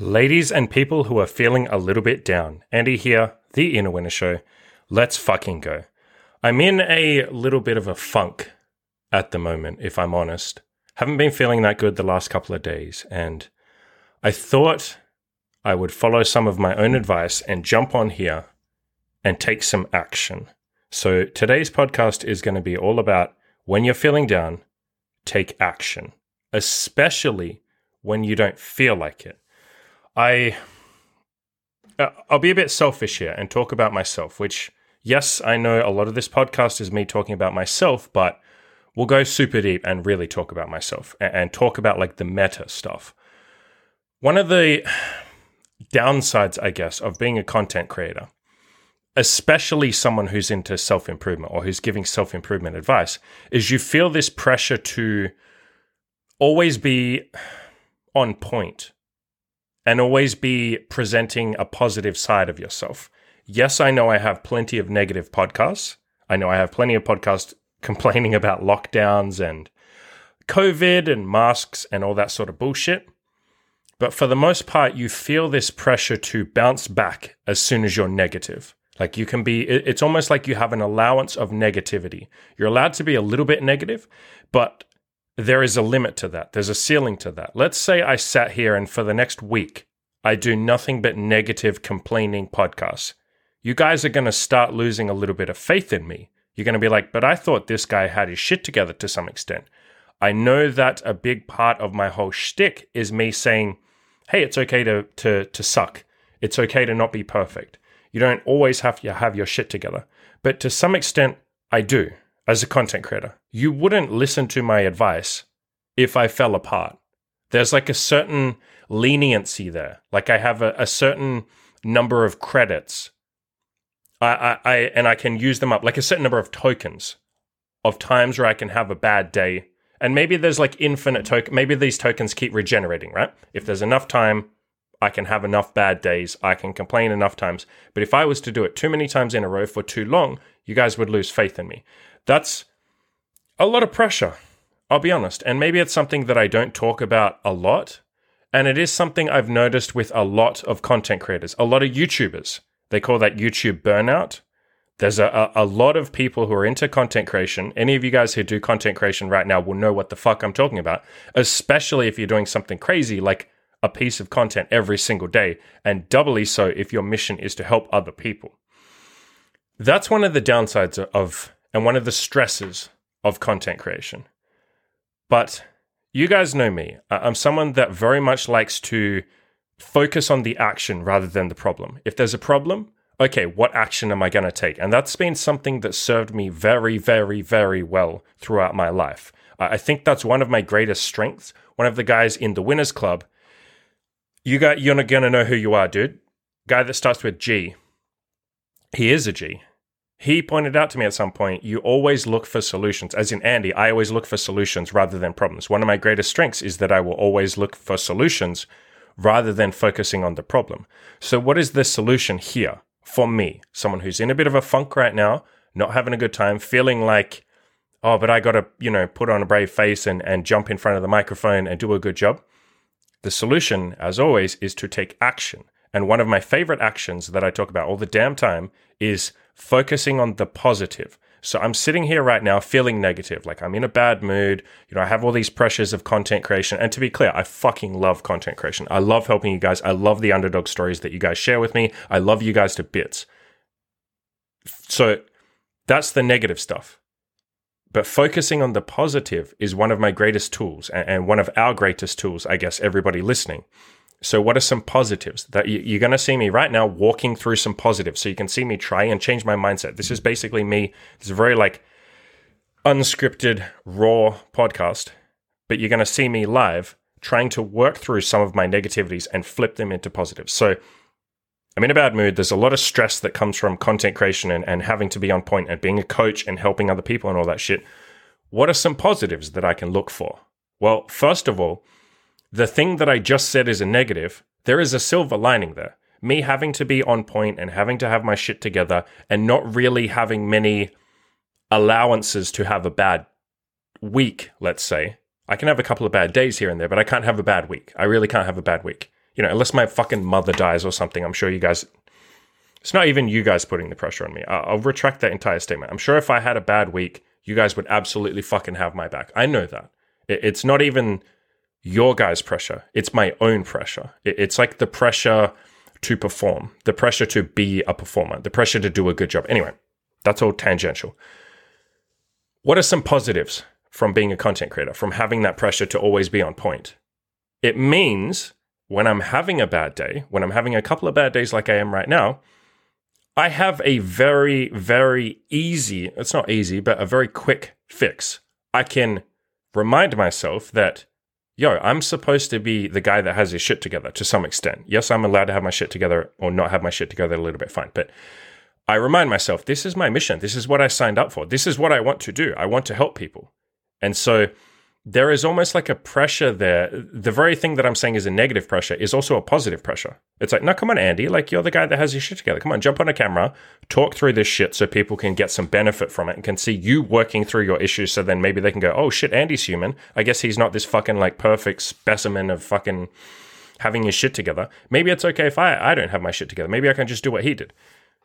Ladies and people who are feeling a little bit down, Andy here, the Inner Winner Show. Let's fucking go. I'm in a little bit of a funk at the moment, if I'm honest. Haven't been feeling that good the last couple of days, and I thought I would follow some of my own advice and jump on here and take some action. So today's podcast is going to be all about when you're feeling down, take action, especially when you don't feel like it. I uh, I'll be a bit selfish here and talk about myself, which yes, I know a lot of this podcast is me talking about myself, but we'll go super deep and really talk about myself and, and talk about like the meta stuff. One of the downsides, I guess, of being a content creator, especially someone who's into self improvement or who's giving self improvement advice, is you feel this pressure to always be on point and always be presenting a positive side of yourself. Yes, I know I have plenty of negative podcasts. I know I have plenty of podcasts complaining about lockdowns and COVID and masks and all that sort of bullshit. But for the most part, you feel this pressure to bounce back as soon as you're negative. Like you can be, it's almost like you have an allowance of negativity. You're allowed to be a little bit negative, but there is a limit to that. There's a ceiling to that. Let's say I sat here and for the next week, I do nothing but negative complaining podcasts. You guys are going to start losing a little bit of faith in me. You're going to be like, but I thought this guy had his shit together to some extent. I know that a big part of my whole shtick is me saying, hey, it's okay to, to, to suck. It's okay to not be perfect. You don't always have to have your shit together. But to some extent, I do as a content creator. You wouldn't listen to my advice if I fell apart. There's like a certain leniency there. Like I have a, a certain number of credits. I, I, I and I can use them up like a certain number of tokens of times where I can have a bad day. And maybe there's like infinite token. Maybe these tokens keep regenerating, right? If there's enough time, I can have enough bad days. I can complain enough times. But if I was to do it too many times in a row for too long, you guys would lose faith in me. That's a lot of pressure, I'll be honest. And maybe it's something that I don't talk about a lot. And it is something I've noticed with a lot of content creators, a lot of YouTubers. They call that YouTube burnout. There's a, a, lot of people who are into content creation. Any of you guys who do content creation right now will know what the fuck I'm talking about, especially if you're doing something crazy like a piece of content every single day, and doubly so if your mission is to help other people. That's one of the downsides of and one of the stresses of content creation. But you guys know me. I'm someone that very much likes to focus on the action rather than the problem. If there's a problem, okay, what action am I going to take? And that's been something that served me very, very, very well throughout my life. I think that's one of my greatest strengths. One of the guys in the Winners Club, you got you're not going to know who you are, dude. Guy that starts with G. He is a G. He pointed out to me at some point, you always look for solutions. As in Andy, I always look for solutions rather than problems. One of my greatest strengths is that I will always look for solutions rather than focusing on the problem. So, what is the solution here for me? Someone who's in a bit of a funk right now, not having a good time, feeling like, oh, but I got to, you know, put on a brave face and, and jump in front of the microphone and do a good job. The solution, as always, is to take action. And one of my favorite actions that I talk about all the damn time is focusing on the positive. So I'm sitting here right now feeling negative, like I'm in a bad mood. You know, I have all these pressures of content creation. And to be clear, I fucking love content creation. I love helping you guys. I love the underdog stories that you guys share with me. I love you guys to bits. So that's the negative stuff. But focusing on the positive is one of my greatest tools and one of our greatest tools, I guess, everybody listening. So, what are some positives that you're going to see me right now walking through some positives? So, you can see me try and change my mindset. This is basically me. It's a very like unscripted, raw podcast, but you're going to see me live trying to work through some of my negativities and flip them into positives. So, I'm in a bad mood. There's a lot of stress that comes from content creation and, and having to be on point and being a coach and helping other people and all that shit. What are some positives that I can look for? Well, first of all, the thing that I just said is a negative, there is a silver lining there. Me having to be on point and having to have my shit together and not really having many allowances to have a bad week, let's say. I can have a couple of bad days here and there, but I can't have a bad week. I really can't have a bad week. You know, unless my fucking mother dies or something, I'm sure you guys. It's not even you guys putting the pressure on me. I'll, retract that entire statement. I'm sure if I had a bad week, you guys would absolutely fucking have my back. I know that. It, it's not even your guys' pressure. It's my own pressure. It's like the pressure to perform, the pressure to be a performer, the pressure to do a good job. Anyway, that's all tangential. What are some positives from being a content creator, from having that pressure to always be on point? It means when I'm having a bad day, when I'm having a couple of bad days like I am right now, I have a very, very easy, it's not easy, but a very quick fix. I can remind myself that, yo, I'm supposed to be the guy that has his shit together to some extent. Yes, I'm allowed to have my shit together or not have my shit together a little bit, fine. But I remind myself, this is my mission. This is what I signed up for. This is what I want to do. I want to help people. And so there is almost like a pressure there. The very thing that I'm saying is a negative pressure is also a positive pressure. It's like, no, come on, Andy. Like, you're the guy that has your shit together. Come on, jump on a camera, talk through this shit so people can get some benefit from it and can see you working through your issues. So then maybe they can go, oh shit, Andy's human. I guess he's not this fucking like perfect specimen of fucking having his shit together. Maybe it's okay if I, I don't have my shit together. Maybe I can just do what he did.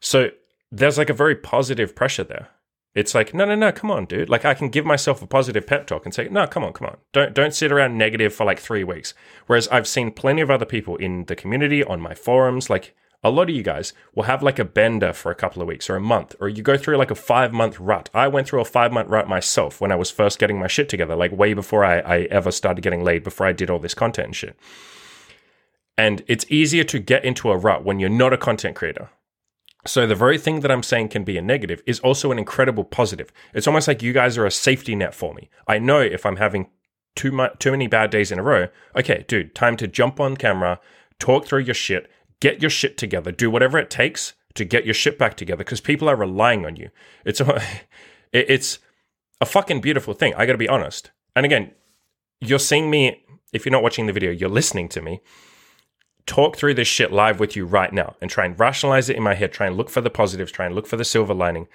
So there's like a very positive pressure there. It's like, no, no, no, come on, dude. Like I can give myself a positive pep talk and say, no, come on, come on. Don't don't sit around negative for like three weeks. Whereas I've seen plenty of other people in the community, on my forums, like a lot of you guys will have like a bender for a couple of weeks or a month, or you go through like a five month rut. I went through a five month rut myself when I was first getting my shit together, like way before I, I ever started getting laid, before I did all this content and shit. And it's easier to get into a rut when you're not a content creator. So the very thing that I'm saying can be a negative is also an incredible positive. It's almost like you guys are a safety net for me. I know if I'm having too much, too many bad days in a row, okay, dude, time to jump on camera, talk through your shit, get your shit together, do whatever it takes to get your shit back together because people are relying on you. It's a, it's a fucking beautiful thing. I got to be honest. And again, you're seeing me if you're not watching the video, you're listening to me talk through this shit live with you right now and try and rationalize it in my head, try and look for the positives, try and look for the silver lining.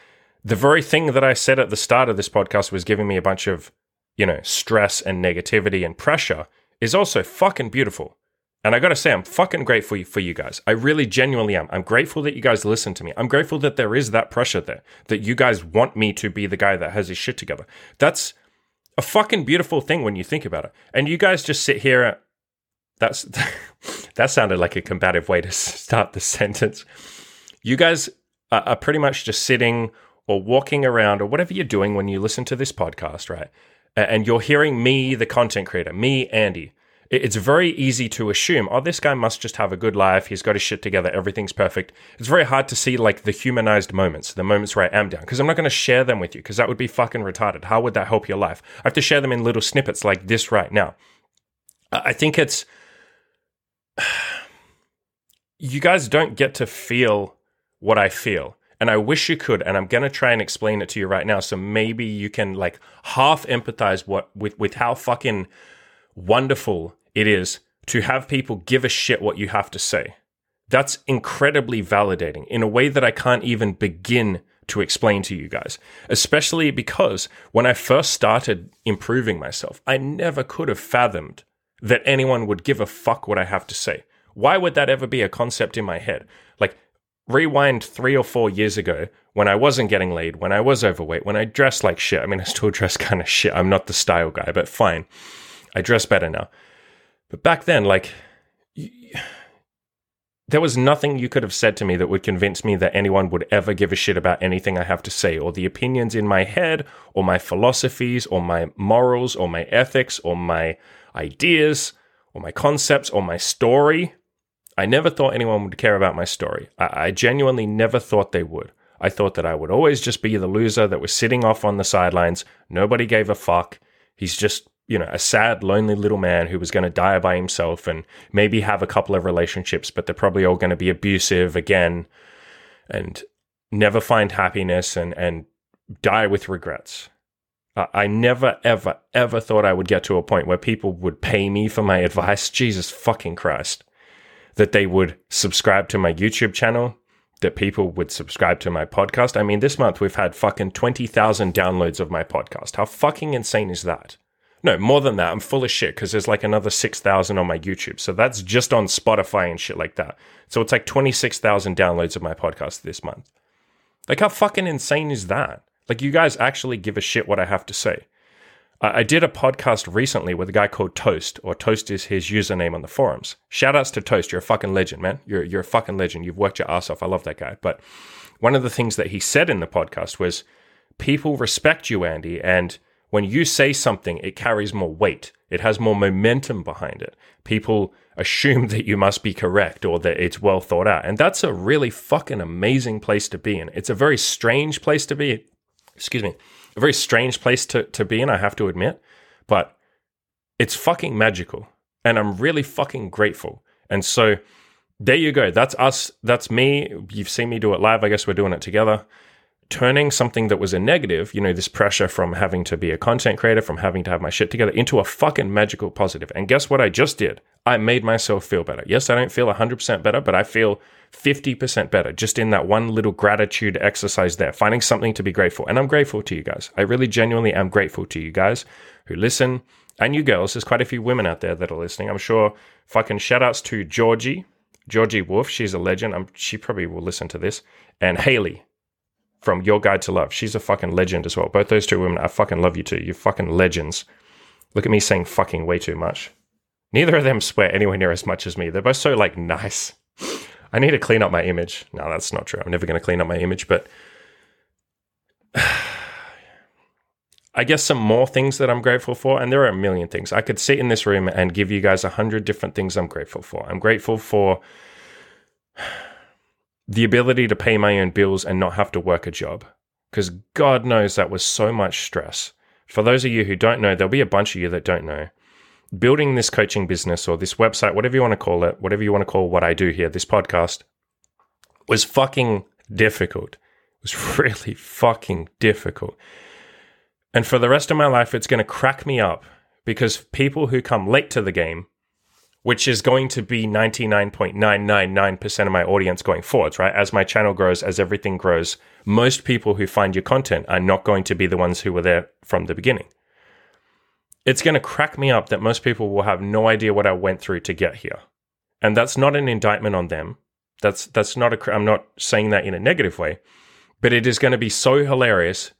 The very thing that I said at the start of this podcast was giving me a bunch of, you know, stress and negativity and pressure is also fucking beautiful. And I gotta say, I'm fucking grateful for you guys. I really genuinely am. I'm grateful that you guys listen to me. I'm grateful that there is that pressure there, that you guys want me to be the guy that has his shit together. That's a fucking beautiful thing when you think about it. And you guys just sit here that's that sounded like a combative way to start the sentence. You guys are pretty much just sitting or walking around or whatever you're doing when you listen to this podcast, right? And you're hearing me, the content creator, me, Andy. It's very easy to assume, oh, this guy must just have a good life. He's got his shit together. Everything's perfect. It's very hard to see like the humanized moments, the moments where I am down, because I'm not going to share them with you, because that would be fucking retarded. How would that help your life? I have to share them in little snippets like this right now. I think it's you guys don't get to feel what I feel. And I wish you could, and I'm gonna try and explain it to you right now. So maybe you can like half empathize what with with how fucking wonderful it is to have people give a shit what you have to say. That's incredibly validating in a way that I can't even begin to explain to you guys, especially because when I first started improving myself, I never could have fathomed that anyone would give a fuck what I have to say. Why would that ever be a concept in my head? Like, rewind three or four years ago when I wasn't getting laid, when I was overweight, when I dressed like shit. I mean, I still dress kind of shit. I'm not the style guy, but fine. I dress better now. But back then, like, there was nothing you could have said to me that would convince me that anyone would ever give a shit about anything I have to say, or the opinions in my head, or my philosophies, or my morals, or my ethics, or my ideas or my concepts or my story. I never thought anyone would care about my story. I, I genuinely never thought they would. I thought that I would always just be the loser that was sitting off on the sidelines. Nobody gave a fuck. He's just, you know, a sad, lonely little man who was going to die by himself and maybe have a couple of relationships, but they're probably all going to be abusive again and never find happiness and, and die with regrets. I never, ever, ever thought I would get to a point where people would pay me for my advice. Jesus fucking Christ. That they would subscribe to my YouTube channel, that people would subscribe to my podcast. I mean, this month we've had fucking 20,000 downloads of my podcast. How fucking insane is that? No, more than that. I'm full of shit because there's like another 6,000 on my YouTube. So that's just on Spotify and shit like that. So it's like 26,000 downloads of my podcast this month. Like, how fucking insane is that? Like, you guys actually give a shit what I have to say. I, I did a podcast recently with a guy called Toast, or Toast is his username on the forums. Shout outs to Toast. You're a fucking legend, man. You're, you're a fucking legend. You've worked your ass off. I love that guy. But one of the things that he said in the podcast was people respect you, Andy, and when you say something, it carries more weight. It has more momentum behind it. People assume that you must be correct or that it's well thought out. And that's a really fucking amazing place to be in. It's a very strange place to be. Excuse me. A very strange place to, to be in, I have to admit. But it's fucking magical. And I'm really fucking grateful. And so there you go. That's us. That's me. You've seen me do it live. I guess we're doing it together turning something that was a negative, you know, this pressure from having to be a content creator, from having to have my shit together, into a fucking magical positive. And guess what I just did? I made myself feel better. Yes, I don't feel 100% better, but I feel 50% better just in that one little gratitude exercise there, finding something to be grateful. And I'm grateful to you guys. I really genuinely am grateful to you guys who listen and you girls. There's quite a few women out there that are listening. I'm sure fucking shout outs to Georgie, Georgie Wolf. She's a legend. I'm, she probably will listen to this. And Haley, from Your Guide to Love. She's a fucking legend as well. Both those two women, I fucking love you too. You're fucking legends. Look at me saying fucking way too much. Neither of them swear anywhere near as much as me. They're both so like nice. I need to clean up my image. No, that's not true. I'm never going to clean up my image, but I guess some more things that I'm grateful for, and there are a million things. I could sit in this room and give you guys a hundred different things I'm grateful for. I'm grateful for the ability to pay my own bills and not have to work a job. Because God knows that was so much stress. For those of you who don't know, there'll be a bunch of you that don't know. Building this coaching business or this website, whatever you want to call it, whatever you want to call what I do here, this podcast, was fucking difficult. It was really fucking difficult. And for the rest of my life, it's going to crack me up because people who come late to the game which is going to be 99.999% of my audience going forwards, right? As my channel grows, as everything grows, most people who find your content are not going to be the ones who were there from the beginning. It's going to crack me up that most people will have no idea what I went through to get here. And that's not an indictment on them. That's that's not a I'm not saying that in a negative way, but it is going to be so hilarious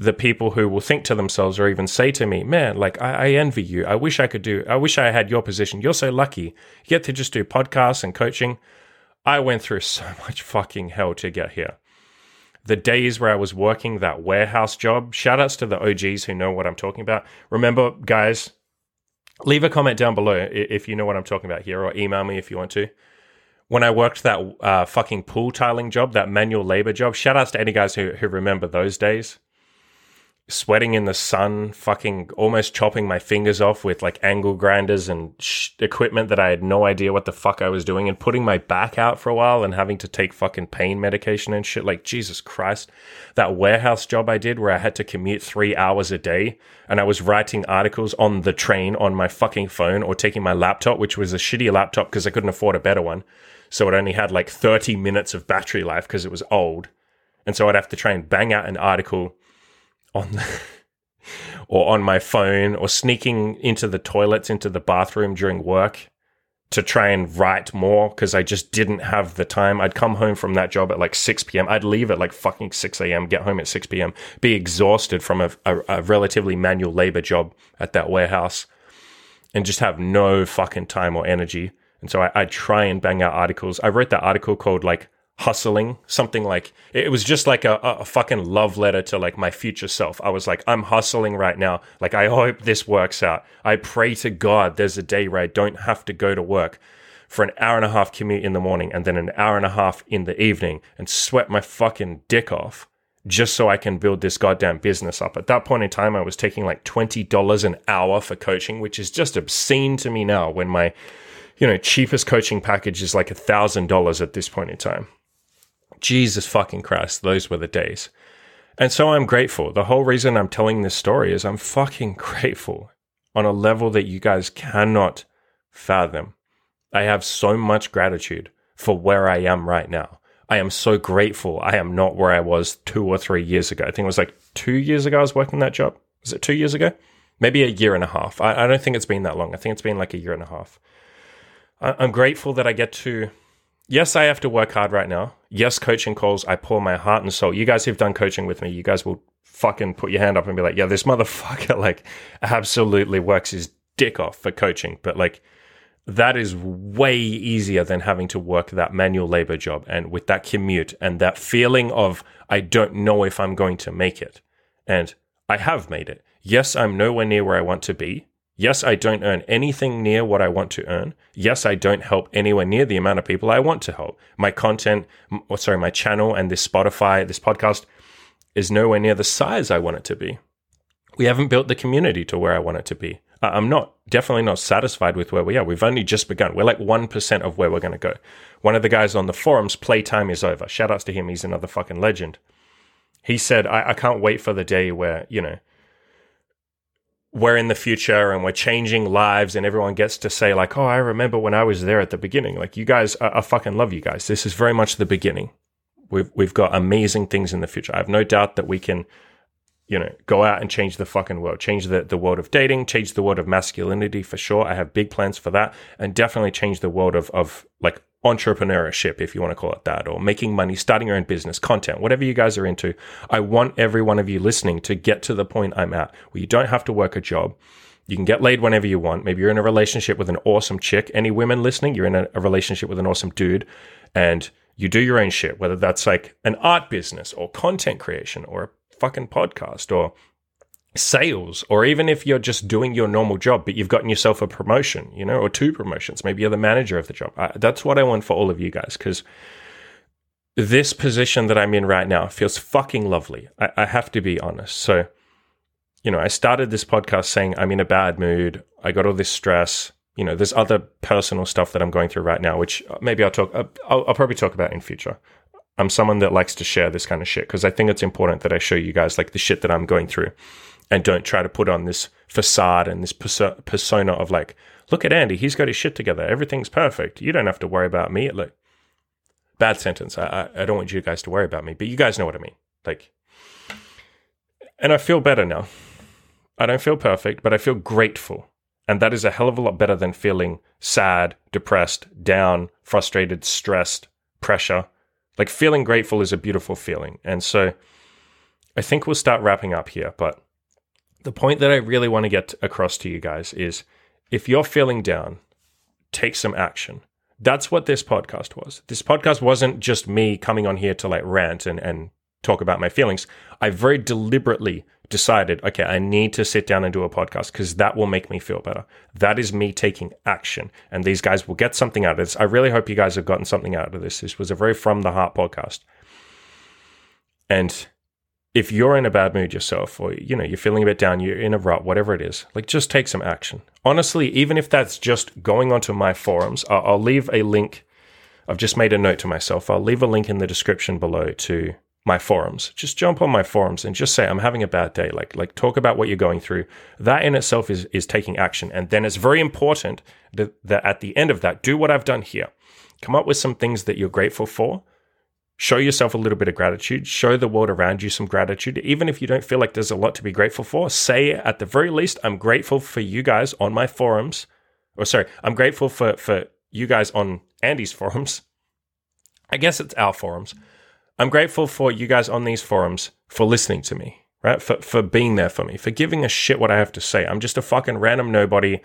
the people who will think to themselves or even say to me, man, like, I, I, envy you. I wish I could do, I wish I had your position. You're so lucky. You get to just do podcasts and coaching. I went through so much fucking hell to get here. The days where I was working that warehouse job, shout outs to the OGs who know what I'm talking about. Remember, guys, leave a comment down below if you know what I'm talking about here or email me if you want to. When I worked that uh, fucking pool tiling job, that manual labor job, shout outs to any guys who, who remember those days sweating in the sun, fucking almost chopping my fingers off with like angle grinders and sh- equipment that I had no idea what the fuck I was doing, and putting my back out for a while and having to take fucking pain medication and shit. Like, Jesus Christ. That warehouse job I did where I had to commute three hours a day and I was writing articles on the train on my fucking phone or taking my laptop, which was a shitty laptop because I couldn't afford a better one. So it only had like 30 minutes of battery life because it was old. And so I'd have to try and bang out an article on the, or on my phone or sneaking into the toilets into the bathroom during work to try and write more because I just didn't have the time. I'd come home from that job at like 6 p.m. I'd leave at like fucking 6 a.m., get home at 6 p.m., be exhausted from a, a, a relatively manual labor job at that warehouse and just have no fucking time or energy. And so I, I'd try and bang out articles. I wrote that article called like hustling something like it was just like a, a fucking love letter to like my future self i was like i'm hustling right now like i hope this works out i pray to god there's a day where i don't have to go to work for an hour and a half commute in the morning and then an hour and a half in the evening and sweat my fucking dick off just so I can build this goddamn business up. At that point in time, I was taking like $20 an hour for coaching, which is just obscene to me now when my, you know, cheapest coaching package is like a thousand dollars at this point in time. Jesus fucking Christ, those were the days. And so I'm grateful. The whole reason I'm telling this story is I'm fucking grateful on a level that you guys cannot fathom. I have so much gratitude for where I am right now. I am so grateful I am not where I was two or three years ago. I think it was like two years ago I was working that job. Was it two years ago? maybe a year and a half. I, I don't think it's been that long. I think it's been like a year and a half. I, I'm grateful that I get to. Yes, I have to work hard right now. Yes, coaching calls. I pour my heart and soul. You guys who've done coaching with me, you guys will fucking put your hand up and be like, yeah, this motherfucker like absolutely works his dick off for coaching. But like that is way easier than having to work that manual labor job and with that commute and that feeling of I don't know if I'm going to make it. And I have made it. Yes, I'm nowhere near where I want to be. Yes, I don't earn anything near what I want to earn. Yes, I don't help anywhere near the amount of people I want to help. My content, or sorry, my channel and this Spotify, this podcast is nowhere near the size I want it to be. We haven't built the community to where I want it to be. I'm not definitely not satisfied with where we are. We've only just begun. We're like 1% of where we're going to go. One of the guys on the forums, playtime is over. Shout outs to him. He's another fucking legend. He said, I, I can't wait for the day where, you know, we're in the future and we're changing lives and everyone gets to say like oh i remember when i was there at the beginning. Like you guys I, I, fucking love you guys. This is very much the beginning. We've we've got amazing things in the future. I have no doubt that we can you know, go out and change the fucking world, change the, the world of dating, change the world of masculinity for sure. I have big plans for that and definitely change the world of, of like entrepreneurship, if you want to call it that, or making money, starting your own business, content, whatever you guys are into. I want every one of you listening to get to the point I'm at where you don't have to work a job. You can get laid whenever you want. Maybe you're in a relationship with an awesome chick. Any women listening, you're in a, a relationship with an awesome dude and you do your own shit, whether that's like an art business or content creation or a fucking podcast or sales or even if you're just doing your normal job but you've gotten yourself a promotion you know or two promotions maybe you're the manager of the job. I, that's what i want for all of you guys because this position that i'm in right now feels fucking lovely. I, I have to be honest. So you know i started this podcast saying i'm in a bad mood. I got all this stress. You know there's other personal stuff that i'm going through right now which uh, maybe i'll talk uh, i'll, I'll probably talk about in future. I'm someone that likes to share this kind of shit because I think it's important that I show you guys like the shit that I'm going through and don't try to put on this facade and this perso- persona of like, look at Andy, he's got his shit together. Everything's perfect. You don't have to worry about me. Like, bad sentence. I, I, I don't want you guys to worry about me, but you guys know what I mean. Like, and I feel better now. I don't feel perfect, but I feel grateful. And that is a hell of a lot better than feeling sad, depressed, down, frustrated, stressed, pressure like feeling grateful is a beautiful feeling. And so I think we'll start wrapping up here. But the point that I really want to get across to you guys is if you're feeling down, take some action. That's what this podcast was. This podcast wasn't just me coming on here to like rant and, and talk about my feelings. I very deliberately decided, okay, I need to sit down and do a podcast because that will make me feel better. That is me taking action. And these guys will get something out of this. I really hope you guys have gotten something out of this. This was a very from the heart podcast. And if you're in a bad mood yourself or you know you're feeling a bit down you're in a rut whatever it is like just take some action honestly even if that's just going onto my forums I'll, I'll leave a link i've just made a note to myself i'll leave a link in the description below to my forums. Just jump on my forums and just say I'm having a bad day. Like like talk about what you're going through. That in itself is is taking action. And then it's very important that, that at the end of that, do what I've done here. Come up with some things that you're grateful for. Show yourself a little bit of gratitude. Show the world around you some gratitude. Even if you don't feel like there's a lot to be grateful for, say at the very least, I'm grateful for you guys on my forums. Or sorry, I'm grateful for for you guys on Andy's forums. I guess it's our forums. I'm grateful for you guys on these forums for listening to me, right? For, for being there for me, for giving a shit what I have to say. I'm just a fucking random nobody,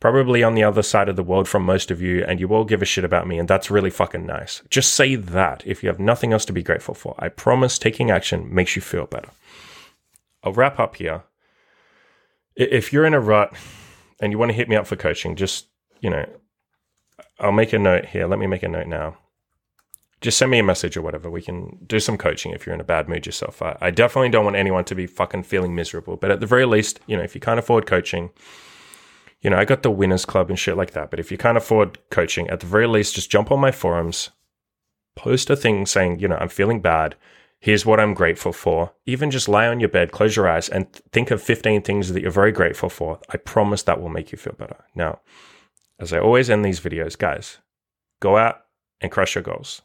probably on the other side of the world from most of you, and you all give a shit about me, and that's really fucking nice. Just say that if you have nothing else to be grateful for. I promise taking action makes you feel better. I'll wrap up here. If you're in a rut and you want to hit me up for coaching, just, you know, I'll make a note here. Let me make a note now just send me a message or whatever. We can do some coaching if you're in a bad mood yourself. I, I, definitely don't want anyone to be fucking feeling miserable. But at the very least, you know, if you can't afford coaching, you know, I got the winners club and shit like that. But if you can't afford coaching, at the very least, just jump on my forums, post a thing saying, you know, I'm feeling bad. Here's what I'm grateful for. Even just lie on your bed, close your eyes, and think of 15 things that you're very grateful for. I promise that will make you feel better. Now, as I always end these videos, guys, go out and crush your goals.